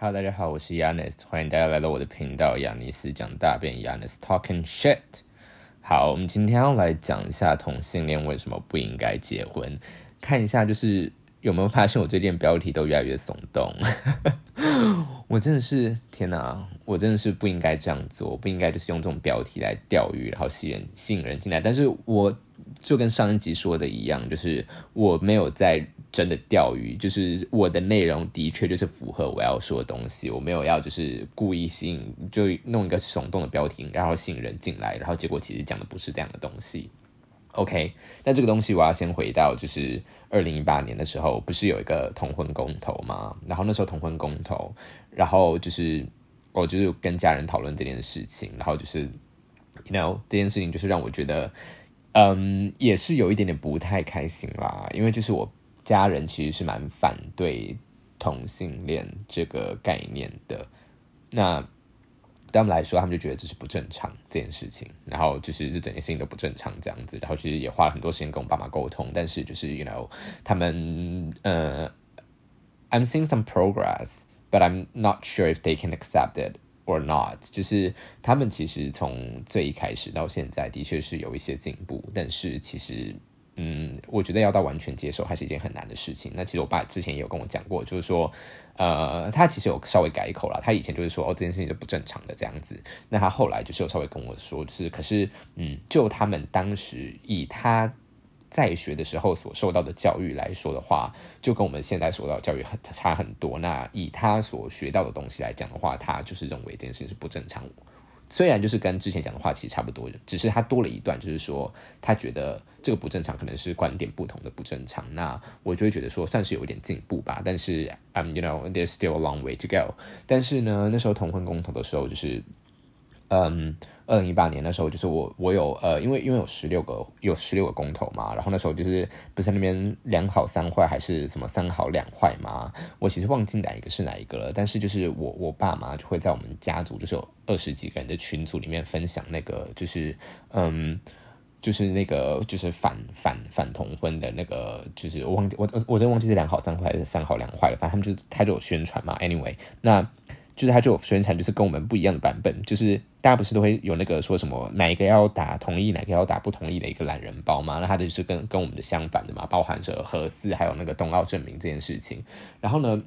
Hello，大家好，我是 Yanis，欢迎大家来到我的频道，亚尼斯讲大便，Yanis talking shit。好，我们今天要来讲一下同性恋为什么不应该结婚，看一下就是有没有发现我最近标题都越来越耸动。我真的是天哪，我真的是不应该这样做，不应该就是用这种标题来钓鱼，然后吸引吸引人进来。但是我就跟上一集说的一样，就是我没有在真的钓鱼，就是我的内容的确就是符合我要说的东西，我没有要就是故意吸引，就弄一个耸动的标题，然后吸引人进来，然后结果其实讲的不是这样的东西。OK，那这个东西我要先回到就是二零一八年的时候，不是有一个同婚公投吗？然后那时候同婚公投，然后就是我就是跟家人讨论这件事情，然后就是，you know 这件事情就是让我觉得，嗯，也是有一点点不太开心啦，因为就是我家人其实是蛮反对同性恋这个概念的，那。对他们来说，他们就觉得这是不正常这件事情，然后就是这整件事情都不正常这样子，然后其实也花了很多时间跟我爸妈沟通，但是就是 you know 他们呃，I'm seeing some progress，but I'm not sure if they can accept it or not。就是他们其实从最一开始到现在的确是有一些进步，但是其实。嗯，我觉得要到完全接受还是一件很难的事情。那其实我爸之前也有跟我讲过，就是说，呃，他其实有稍微改口了。他以前就是说，哦，这件事情是不正常的这样子。那他后来就是有稍微跟我说，就是可是，嗯，就他们当时以他在学的时候所受到的教育来说的话，就跟我们现在受到教育很差很多。那以他所学到的东西来讲的话，他就是认为这件事情是不正常。虽然就是跟之前讲的话其实差不多，只是他多了一段，就是说他觉得这个不正常，可能是观点不同的不正常。那我就会觉得说算是有一点进步吧。但是，um you know there's still a long way to go。但是呢，那时候同婚公投的时候，就是。嗯，二零一八年的时候，就是我我有呃，因为因为有十六个有十六个公投嘛，然后那时候就是不是那边两好三坏还是什么三好两坏嘛？我其实忘记哪一个是哪一个了，但是就是我我爸妈就会在我们家族就是有二十几个人的群组里面分享那个就是嗯就是那个就是反反反同婚的那个就是我忘记我我真忘记是两好三坏还是三好两坏了，反正他们就他就有宣传嘛。Anyway，那。就是他就有宣传，就是跟我们不一样的版本，就是大家不是都会有那个说什么哪一个要打同意，哪个要打不同意的一个懒人包吗？那他的就是跟跟我们的相反的嘛，包含着核四还有那个冬奥证明这件事情。然后呢，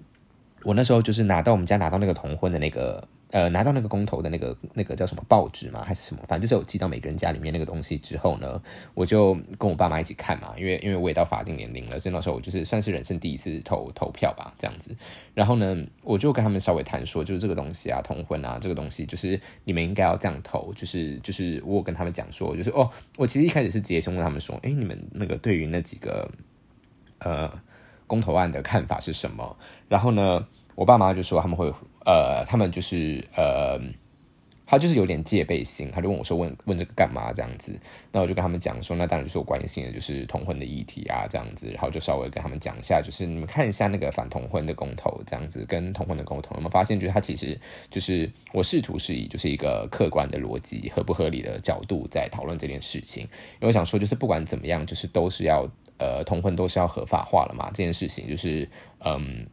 我那时候就是拿到我们家拿到那个同婚的那个。呃，拿到那个公投的那个那个叫什么报纸嘛，还是什么？反正就是有寄到每个人家里面那个东西之后呢，我就跟我爸妈一起看嘛，因为因为我也到法定年龄了，所以那时候我就是算是人生第一次投投票吧，这样子。然后呢，我就跟他们稍微谈说，就是这个东西啊，同婚啊，这个东西就是你们应该要这样投，就是就是我跟他们讲说，就是哦，我其实一开始是直接先问他们说，哎，你们那个对于那几个呃公投案的看法是什么？然后呢，我爸妈就说他们会。呃，他们就是呃，他就是有点戒备心，他就问我说：“问问这个干嘛？”这样子，那我就跟他们讲说：“那当然就是我关心的，就是同婚的议题啊，这样子。”然后就稍微跟他们讲一下，就是你们看一下那个反同婚的公投，这样子跟同婚的公投，有没有发现，就是他其实就是我试图是以就是一个客观的逻辑合不合理的角度在讨论这件事情，因为我想说，就是不管怎么样，就是都是要呃同婚都是要合法化了嘛，这件事情就是嗯。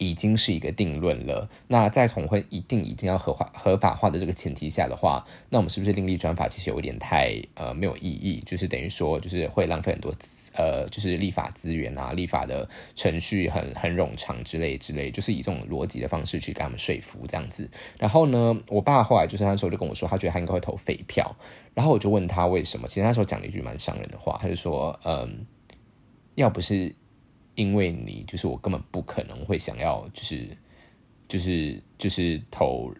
已经是一个定论了。那在同婚一定已经要合法合法化的这个前提下的话，那我们是不是另立专法其实有点太呃没有意义？就是等于说，就是会浪费很多呃，就是立法资源啊，立法的程序很很冗长之类之类，就是以这种逻辑的方式去跟他们说服这样子。然后呢，我爸后来就是那时候就跟我说，他觉得他应该会投废票。然后我就问他为什么？其实那时候讲了一句蛮伤人的话，他就说，嗯，要不是。因为你就是我根本不可能会想要，就是就是就是投，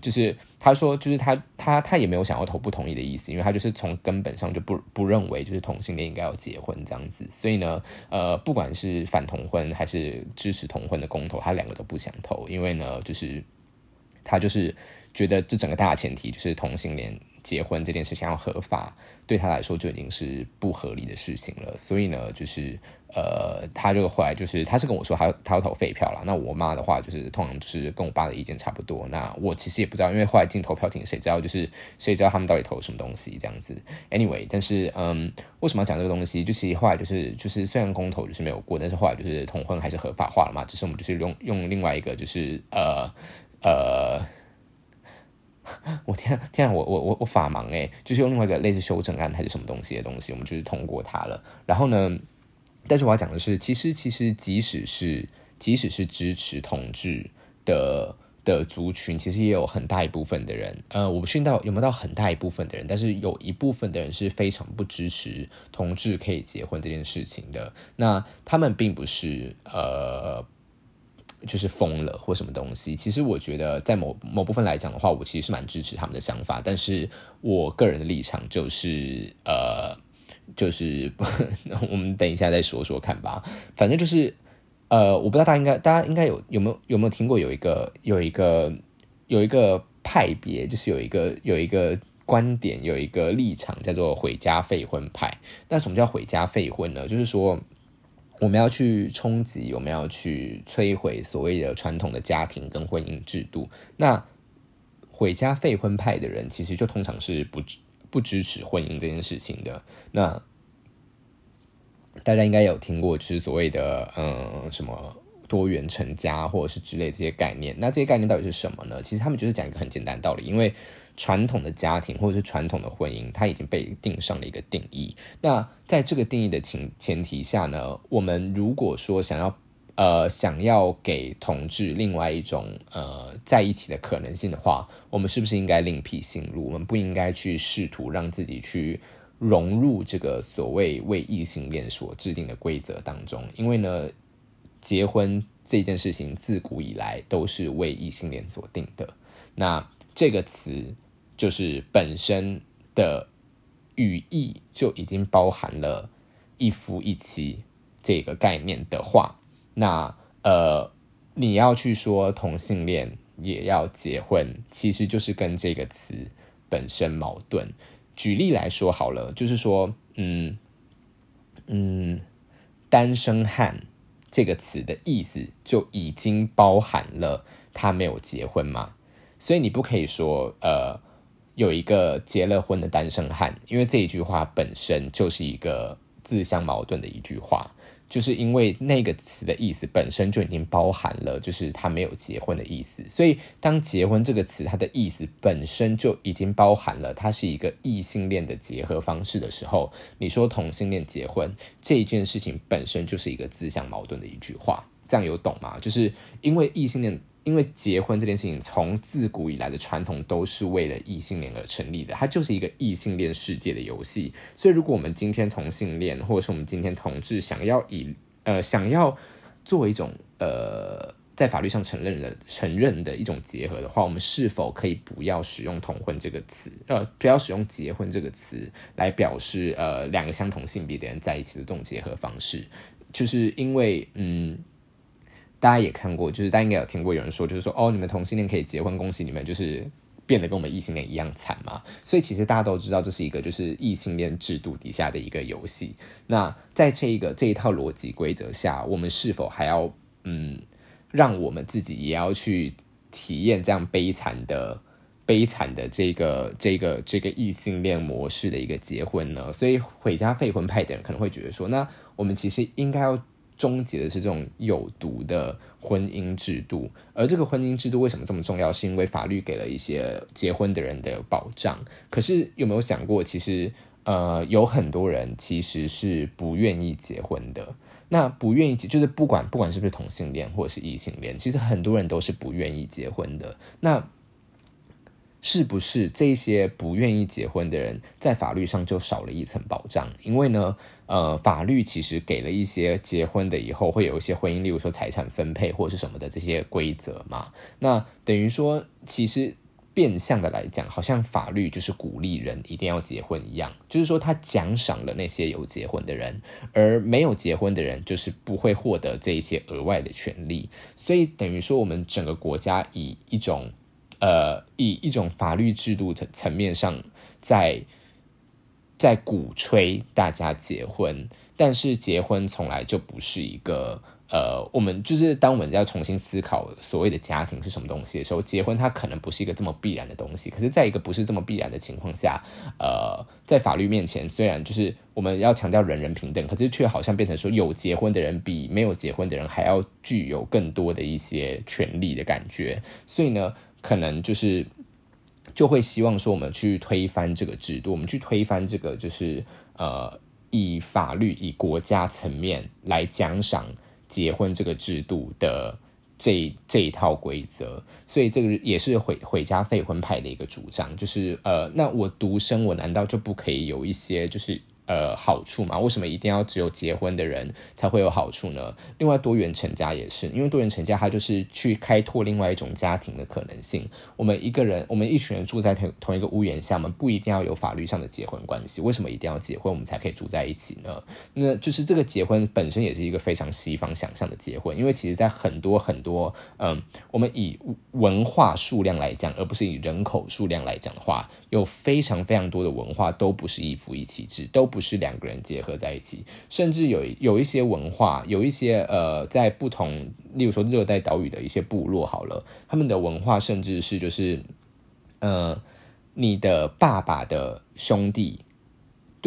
就是他说就是他他他也没有想要投不同意的意思，因为他就是从根本上就不不认为就是同性恋应该要结婚这样子，所以呢，呃，不管是反同婚还是支持同婚的公投，他两个都不想投，因为呢，就是他就是觉得这整个大前提就是同性恋结婚这件事情要合法，对他来说就已经是不合理的事情了。所以呢，就是呃，他就后来就是他是跟我说他他要投废票了。那我妈的话就是通常就是跟我爸的意见差不多。那我其实也不知道，因为后来进投票亭，谁知道就是谁知道他们到底投什么东西这样子。Anyway，但是嗯，为什么要讲这个东西？就是后来就是就是虽然公投就是没有过，但是后来就是同婚还是合法化了嘛。只是我们就是用用另外一个就是呃呃。我天天，我我我我法盲哎，就是用另外一个类似修正案还是什么东西的东西，我们就是通过它了。然后呢，但是我要讲的是，其实其实即使是即使是支持同志的的族群，其实也有很大一部分的人，呃，我不知道有没有到很大一部分的人，但是有一部分的人是非常不支持同志可以结婚这件事情的。那他们并不是呃。就是疯了或什么东西，其实我觉得在某某部分来讲的话，我其实是蛮支持他们的想法，但是我个人的立场就是呃，就是 我们等一下再说说看吧。反正就是呃，我不知道大家应该大家应该有有没有有没有听过有一个有一个有一个派别，就是有一个有一个观点有一个立场叫做毁家废婚派。那什么叫毁家废婚呢？就是说。我们要去冲击，我们要去摧毁所谓的传统的家庭跟婚姻制度。那毁家废婚派的人，其实就通常是不不支持婚姻这件事情的。那大家应该有听过，就是所谓的嗯什么多元成家，或者是之类这些概念。那这些概念到底是什么呢？其实他们就是讲一个很简单的道理，因为。传统的家庭或者是传统的婚姻，它已经被定上了一个定义。那在这个定义的前前提下呢，我们如果说想要呃想要给同志另外一种呃在一起的可能性的话，我们是不是应该另辟新路？我们不应该去试图让自己去融入这个所谓为异性恋所制定的规则当中？因为呢，结婚这件事情自古以来都是为异性恋所定的。那这个词。就是本身的语义就已经包含了一夫一妻这个概念的话，那呃，你要去说同性恋也要结婚，其实就是跟这个词本身矛盾。举例来说好了，就是说，嗯嗯，单身汉这个词的意思就已经包含了他没有结婚嘛，所以你不可以说呃。有一个结了婚的单身汉，因为这一句话本身就是一个自相矛盾的一句话，就是因为那个词的意思本身就已经包含了，就是他没有结婚的意思。所以，当结婚这个词它的意思本身就已经包含了它是一个异性恋的结合方式的时候，你说同性恋结婚这一件事情本身就是一个自相矛盾的一句话，这样有懂吗？就是因为异性恋。因为结婚这件事情，从自古以来的传统都是为了异性恋而成立的，它就是一个异性恋世界的游戏。所以，如果我们今天同性恋，或者是我们今天同志想要以呃想要做一种呃在法律上承认的承认的一种结合的话，我们是否可以不要使用同婚这个词，呃，不要使用结婚这个词来表示呃两个相同性别的人在一起的这种结合方式？就是因为嗯。大家也看过，就是大家应该有听过有人说，就是说哦，你们同性恋可以结婚，恭喜你们，就是变得跟我们异性恋一样惨嘛。所以其实大家都知道，这是一个就是异性恋制度底下的一个游戏。那在这一个这一套逻辑规则下，我们是否还要嗯，让我们自己也要去体验这样悲惨的悲惨的这个这个这个异性恋模式的一个结婚呢？所以毁家废婚派的人可能会觉得说，那我们其实应该要。终结的是这种有毒的婚姻制度，而这个婚姻制度为什么这么重要？是因为法律给了一些结婚的人的保障。可是有没有想过，其实呃，有很多人其实是不愿意结婚的。那不愿意结，就是不管不管是不是同性恋或者是异性恋，其实很多人都是不愿意结婚的。那是不是这些不愿意结婚的人，在法律上就少了一层保障？因为呢，呃，法律其实给了一些结婚的以后会有一些婚姻，例如说财产分配或者是什么的这些规则嘛。那等于说，其实变相的来讲，好像法律就是鼓励人一定要结婚一样，就是说他奖赏了那些有结婚的人，而没有结婚的人就是不会获得这一些额外的权利。所以等于说，我们整个国家以一种。呃以一种法律制度的层面上在在鼓吹大家结婚，但是结婚从来就不是一个。呃，我们就是当我们要重新思考所谓的家庭是什么东西的时候，结婚它可能不是一个这么必然的东西。可是，在一个不是这么必然的情况下，呃，在法律面前，虽然就是我们要强调人人平等，可是却好像变成说有结婚的人比没有结婚的人还要具有更多的一些权利的感觉。所以呢，可能就是就会希望说，我们去推翻这个制度，我们去推翻这个，就是呃，以法律以国家层面来奖赏。结婚这个制度的这这一套规则，所以这个也是毁毁家废婚派的一个主张，就是呃，那我独生，我难道就不可以有一些就是？呃，好处嘛？为什么一定要只有结婚的人才会有好处呢？另外，多元成家也是，因为多元成家，它就是去开拓另外一种家庭的可能性。我们一个人，我们一群人住在同同一个屋檐下，我们不一定要有法律上的结婚关系。为什么一定要结婚，我们才可以住在一起呢？那就是这个结婚本身也是一个非常西方想象的结婚，因为其实在很多很多，嗯，我们以文化数量来讲，而不是以人口数量来讲的话，有非常非常多的文化都不是一夫一妻制，都不。不是两个人结合在一起，甚至有有一些文化，有一些呃，在不同，例如说热带岛屿的一些部落，好了，他们的文化甚至是就是，呃，你的爸爸的兄弟。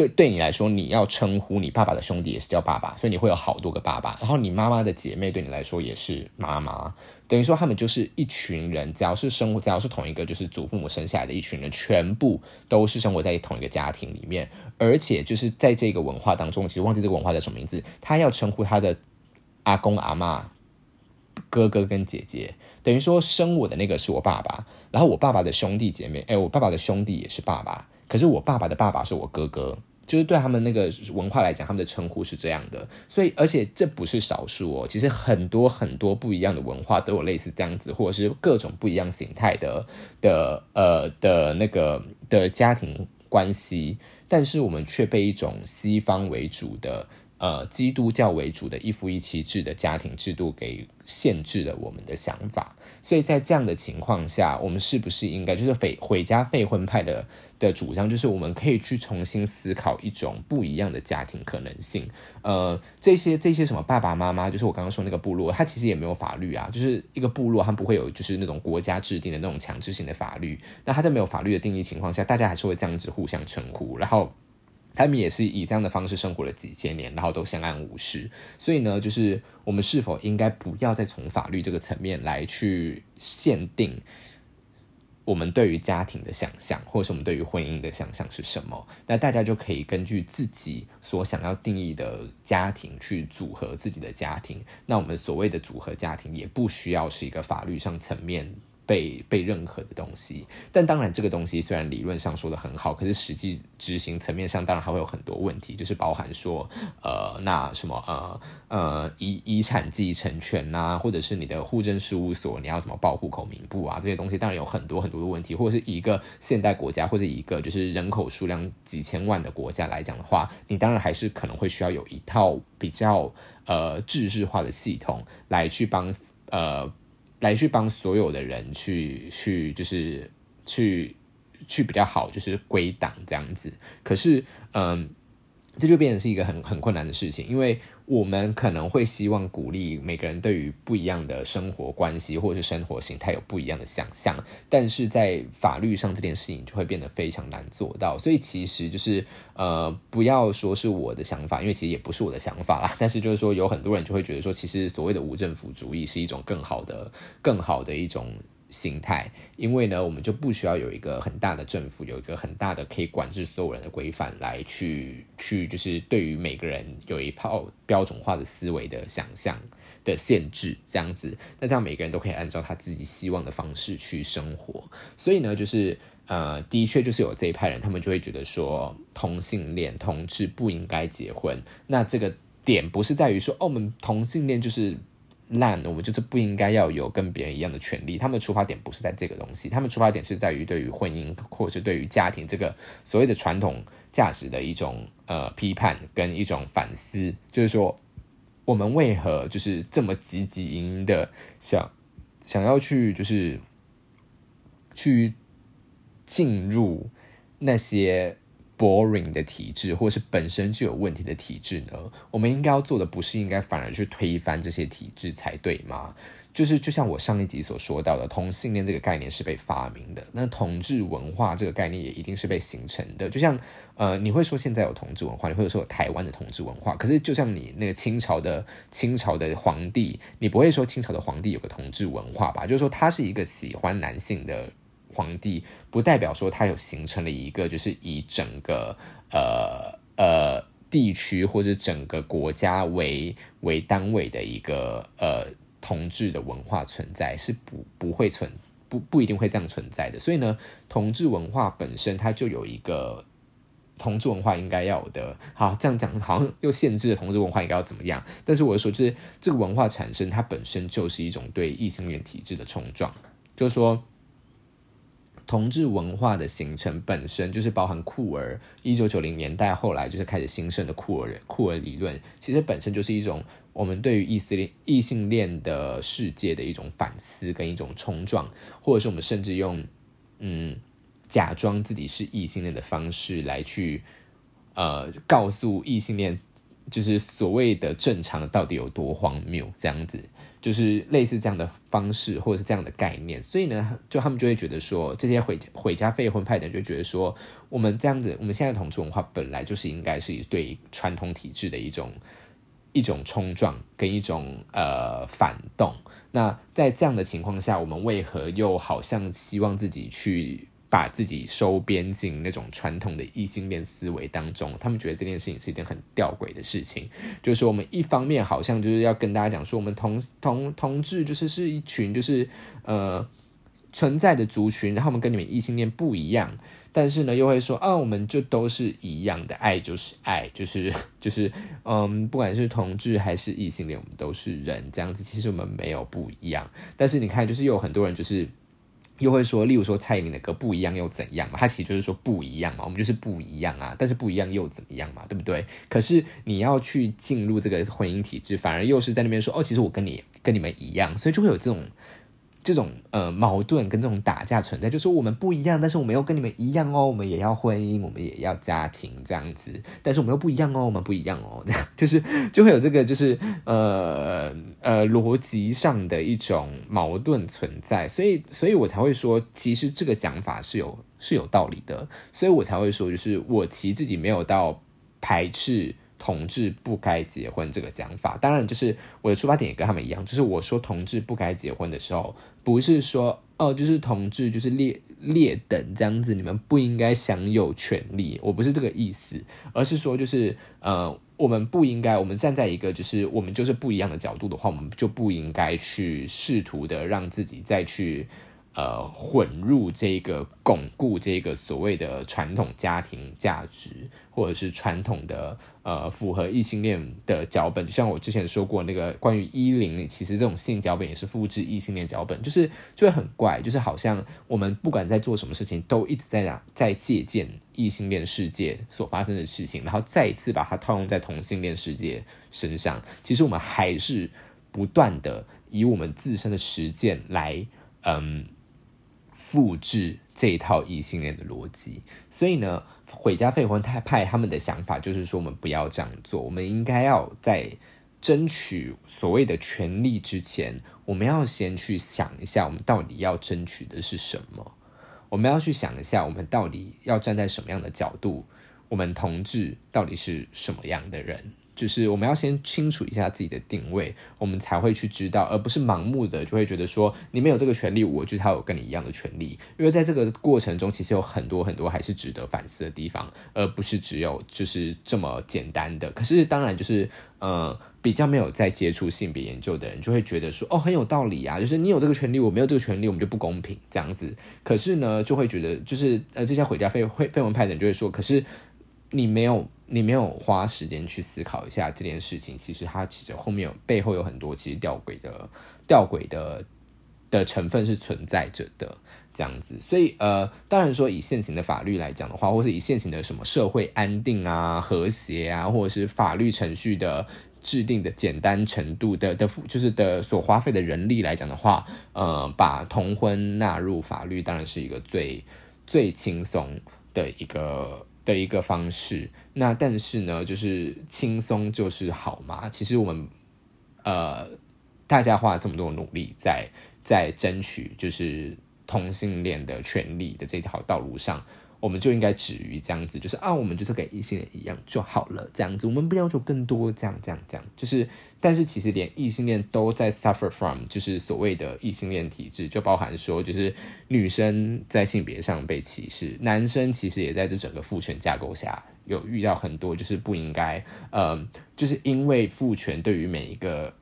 对，对你来说，你要称呼你爸爸的兄弟也是叫爸爸，所以你会有好多个爸爸。然后你妈妈的姐妹对你来说也是妈妈，等于说他们就是一群人，只要是生活，只要是同一个就是祖父母生下来的一群人，全部都是生活在同一个家庭里面。而且就是在这个文化当中，其实忘记这个文化叫什么名字，他要称呼他的阿公阿妈、哥哥跟姐姐，等于说生我的那个是我爸爸，然后我爸爸的兄弟姐妹，哎，我爸爸的兄弟也是爸爸。可是我爸爸的爸爸是我哥哥，就是对他们那个文化来讲，他们的称呼是这样的。所以，而且这不是少数哦，其实很多很多不一样的文化都有类似这样子，或者是各种不一样形态的的呃的那个的家庭关系，但是我们却被一种西方为主的。呃，基督教为主的一夫一妻制的家庭制度给限制了我们的想法，所以在这样的情况下，我们是不是应该就是废毁家废婚派的的主张，就是我们可以去重新思考一种不一样的家庭可能性？呃，这些这些什么爸爸妈妈，就是我刚刚说那个部落，它其实也没有法律啊，就是一个部落，它不会有就是那种国家制定的那种强制性的法律。那它在没有法律的定义情况下，大家还是会这样子互相称呼，然后。他们也是以这样的方式生活了几千年，然后都相安无事。所以呢，就是我们是否应该不要再从法律这个层面来去限定我们对于家庭的想象，或者是我们对于婚姻的想象是什么？那大家就可以根据自己所想要定义的家庭去组合自己的家庭。那我们所谓的组合家庭，也不需要是一个法律上层面。被被认可的东西，但当然这个东西虽然理论上说的很好，可是实际执行层面上当然还会有很多问题，就是包含说，呃，那什么呃呃遗遗产继承权呐，或者是你的户政事务所你要怎么报户口名簿啊，这些东西当然有很多很多的问题，或者是一个现代国家或者一个就是人口数量几千万的国家来讲的话，你当然还是可能会需要有一套比较呃制式化的系统来去帮呃。来去帮所有的人去去就是去去比较好，就是归档这样子。可是，嗯，这就变成是一个很很困难的事情，因为。我们可能会希望鼓励每个人对于不一样的生活关系或者是生活形态有不一样的想象，但是在法律上这件事情就会变得非常难做到。所以其实就是呃，不要说是我的想法，因为其实也不是我的想法啦。但是就是说，有很多人就会觉得说，其实所谓的无政府主义是一种更好的、更好的一种。心态，因为呢，我们就不需要有一个很大的政府，有一个很大的可以管制所有人的规范来去去，就是对于每个人有一套标准化的思维的想象的限制，这样子，那这样每个人都可以按照他自己希望的方式去生活。所以呢，就是呃，的确就是有这一派人，他们就会觉得说，同性恋同志不应该结婚。那这个点不是在于说，哦，我们同性恋就是。烂，我们就是不应该要有跟别人一样的权利。他们的出发点不是在这个东西，他们出发点是在于对于婚姻或者是对于家庭这个所谓的传统价值的一种呃批判跟一种反思。就是说，我们为何就是这么积极营的想想要去就是去进入那些 boring 的体制，或是本身就有问题的体制呢？我们应该要做的，不是应该反而去推翻这些体制才对吗？就是就像我上一集所说到的，同性恋这个概念是被发明的，那同志文化这个概念也一定是被形成的。就像呃，你会说现在有同志文化，你会说有台湾的同志文化，可是就像你那个清朝的清朝的皇帝，你不会说清朝的皇帝有个同志文化吧？就是说他是一个喜欢男性的皇帝，不代表说他有形成了一个就是以整个呃呃地区或者整个国家为为单位的一个呃。同治的文化存在是不不会存不不一定会这样存在的，所以呢，同治文化本身它就有一个同志文化应该要的。好，这样讲好像又限制了同志文化应该要怎么样。但是我说，就是这个文化产生，它本身就是一种对异性恋体制的冲撞，就是说。同志文化的形成本身就是包含酷儿，一九九零年代后来就是开始兴盛的酷儿酷儿理论，其实本身就是一种我们对于异性恋异性恋的世界的一种反思跟一种冲撞，或者是我们甚至用嗯假装自己是异性恋的方式来去呃告诉异性恋，就是所谓的正常到底有多荒谬这样子。就是类似这样的方式，或者是这样的概念，所以呢，就他们就会觉得说，这些毁毁家废婚派的人就觉得说，我们这样子，我们现在同志文化本来就是应该是对传统体制的一种一种冲撞跟一种呃反动。那在这样的情况下，我们为何又好像希望自己去？把自己收编进那种传统的异性恋思维当中，他们觉得这件事情是一件很吊诡的事情。就是我们一方面好像就是要跟大家讲说，我们同同同志就是是一群就是呃存在的族群，然后我们跟你们异性恋不一样，但是呢又会说啊，我们就都是一样的，爱就是爱，就是 就是嗯，不管是同志还是异性恋，我们都是人这样子。其实我们没有不一样，但是你看，就是有很多人就是。又会说，例如说蔡依林的歌不一样又怎样嘛？他其实就是说不一样嘛，我们就是不一样啊。但是不一样又怎么样嘛？对不对？可是你要去进入这个婚姻体制，反而又是在那边说哦，其实我跟你跟你们一样，所以就会有这种。这种呃矛盾跟这种打架存在，就是我们不一样，但是我们又跟你们一样哦，我们也要婚姻，我们也要家庭这样子，但是我们又不一样哦，我们不一样哦，这样 就是就会有这个就是呃呃逻辑上的一种矛盾存在，所以所以我才会说，其实这个讲法是有是有道理的，所以我才会说，就是我其实自己没有到排斥。同志不该结婚这个讲法，当然就是我的出发点也跟他们一样，就是我说同志不该结婚的时候，不是说哦，就是同志就是劣劣等这样子，你们不应该享有权利，我不是这个意思，而是说就是呃，我们不应该，我们站在一个就是我们就是不一样的角度的话，我们就不应该去试图的让自己再去。呃，混入这个巩固这个所谓的传统家庭价值，或者是传统的呃符合异性恋的脚本，就像我之前说过那个关于一零，其实这种性脚本也是复制异性恋脚本，就是就会很怪，就是好像我们不管在做什么事情，都一直在在借鉴异性恋世界所发生的事情，然后再一次把它套用在同性恋世界身上。其实我们还是不断的以我们自身的实践来，嗯。复制这一套异性恋的逻辑，所以呢，毁家废婚太派他们的想法就是说，我们不要这样做，我们应该要在争取所谓的权利之前，我们要先去想一下，我们到底要争取的是什么？我们要去想一下，我们到底要站在什么样的角度？我们同志到底是什么样的人？就是我们要先清楚一下自己的定位，我们才会去知道，而不是盲目的就会觉得说你没有这个权利，我就他有跟你一样的权利。因为在这个过程中，其实有很多很多还是值得反思的地方，而不是只有就是这么简单的。可是当然就是呃，比较没有在接触性别研究的人，就会觉得说哦很有道理啊，就是你有这个权利，我没有这个权利，我们就不公平这样子。可是呢，就会觉得就是呃这些回家废废废文派的人就会说，可是你没有。你没有花时间去思考一下这件事情，其实它其实后面有背后有很多其实吊诡的吊诡的的成分是存在着的。这样子，所以呃，当然说以现行的法律来讲的话，或是以现行的什么社会安定啊、和谐啊，或者是法律程序的制定的简单程度的的，就是的所花费的人力来讲的话，呃，把同婚纳入法律，当然是一个最最轻松的一个的一个方式。那但是呢，就是轻松就是好嘛？其实我们呃，大家花了这么多努力在在争取，就是。同性恋的权利的这条道路上，我们就应该止于这样子，就是啊，我们就是跟异性恋一样就好了，这样子，我们不要求更多，这样这样这样，就是，但是其实连异性恋都在 suffer from，就是所谓的异性恋体质，就包含说，就是女生在性别上被歧视，男生其实也在这整个父权架构下有遇到很多，就是不应该，呃，就是因为父权对于每一个。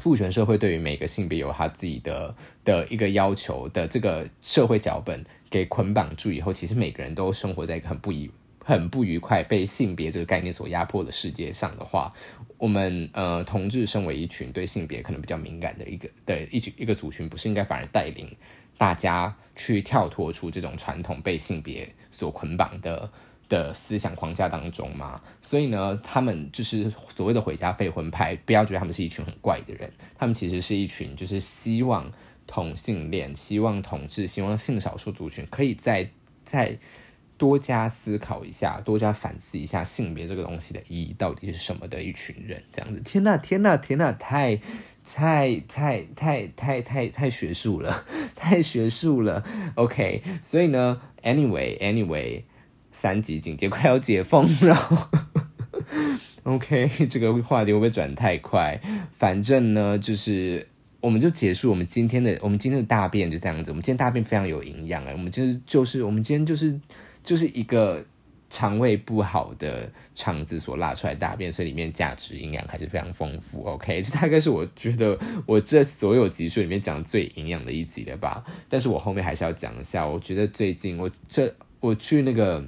父权社会对于每个性别有他自己的的一个要求的这个社会脚本给捆绑住以后，其实每个人都生活在一个很不愉、很不愉快、被性别这个概念所压迫的世界上的话，我们呃同志身为一群对性别可能比较敏感的一个的一群一个族群，不是应该反而带领大家去跳脱出这种传统被性别所捆绑的？的思想框架当中嘛，所以呢，他们就是所谓的回家废婚派，不要觉得他们是一群很怪的人，他们其实是一群就是希望同性恋、希望同志、希望性少数族群可以再再多加思考一下、多加反思一下性别这个东西的意义到底是什么的一群人，这样子。天呐，天呐，天呐，太太太太太太太学术了，太学术了。OK，所以呢，Anyway，Anyway。三级警戒快要解封了，OK，这个话题会不会转太快？反正呢，就是我们就结束我们今天的，我们今天的大便就这样子。我们今天大便非常有营养哎，我们就是就是我们今天就是就是一个肠胃不好的肠子所拉出来大便，所以里面价值营养还是非常丰富。OK，这大概是我觉得我这所有集数里面讲最营养的一集了吧？但是我后面还是要讲一下，我觉得最近我这我去那个。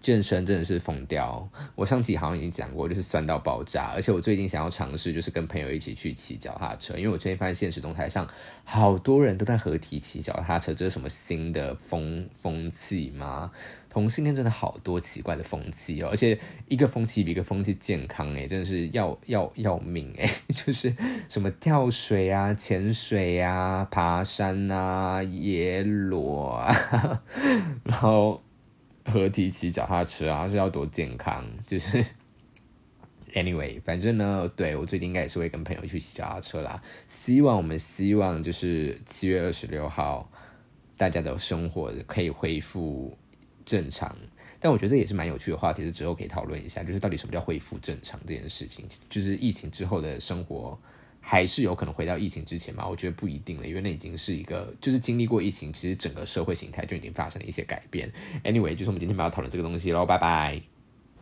健身真的是疯掉！我上期好像已经讲过，就是酸到爆炸。而且我最近想要尝试，就是跟朋友一起去骑脚踏车，因为我最近发现现实动态上好多人都在合体骑脚踏车，这是什么新的风风气吗？同性恋真的好多奇怪的风气哦，而且一个风气比一个风气健康哎，真的是要要要命哎！就是什么跳水啊、潜水啊、爬山啊、野裸啊，然后。合体骑脚踏车啊，是要多健康？就是，anyway，反正呢，对我最近应该也是会跟朋友去骑脚踏车啦。希望我们希望就是七月二十六号，大家的生活可以恢复正常。但我觉得这也是蛮有趣的话题，是之后可以讨论一下，就是到底什么叫恢复正常这件事情，就是疫情之后的生活。还是有可能回到疫情之前嘛？我觉得不一定了，因为那已经是一个，就是经历过疫情，其实整个社会形态就已经发生了一些改变。Anyway，就是我们今天不要讨论这个东西喽，拜拜。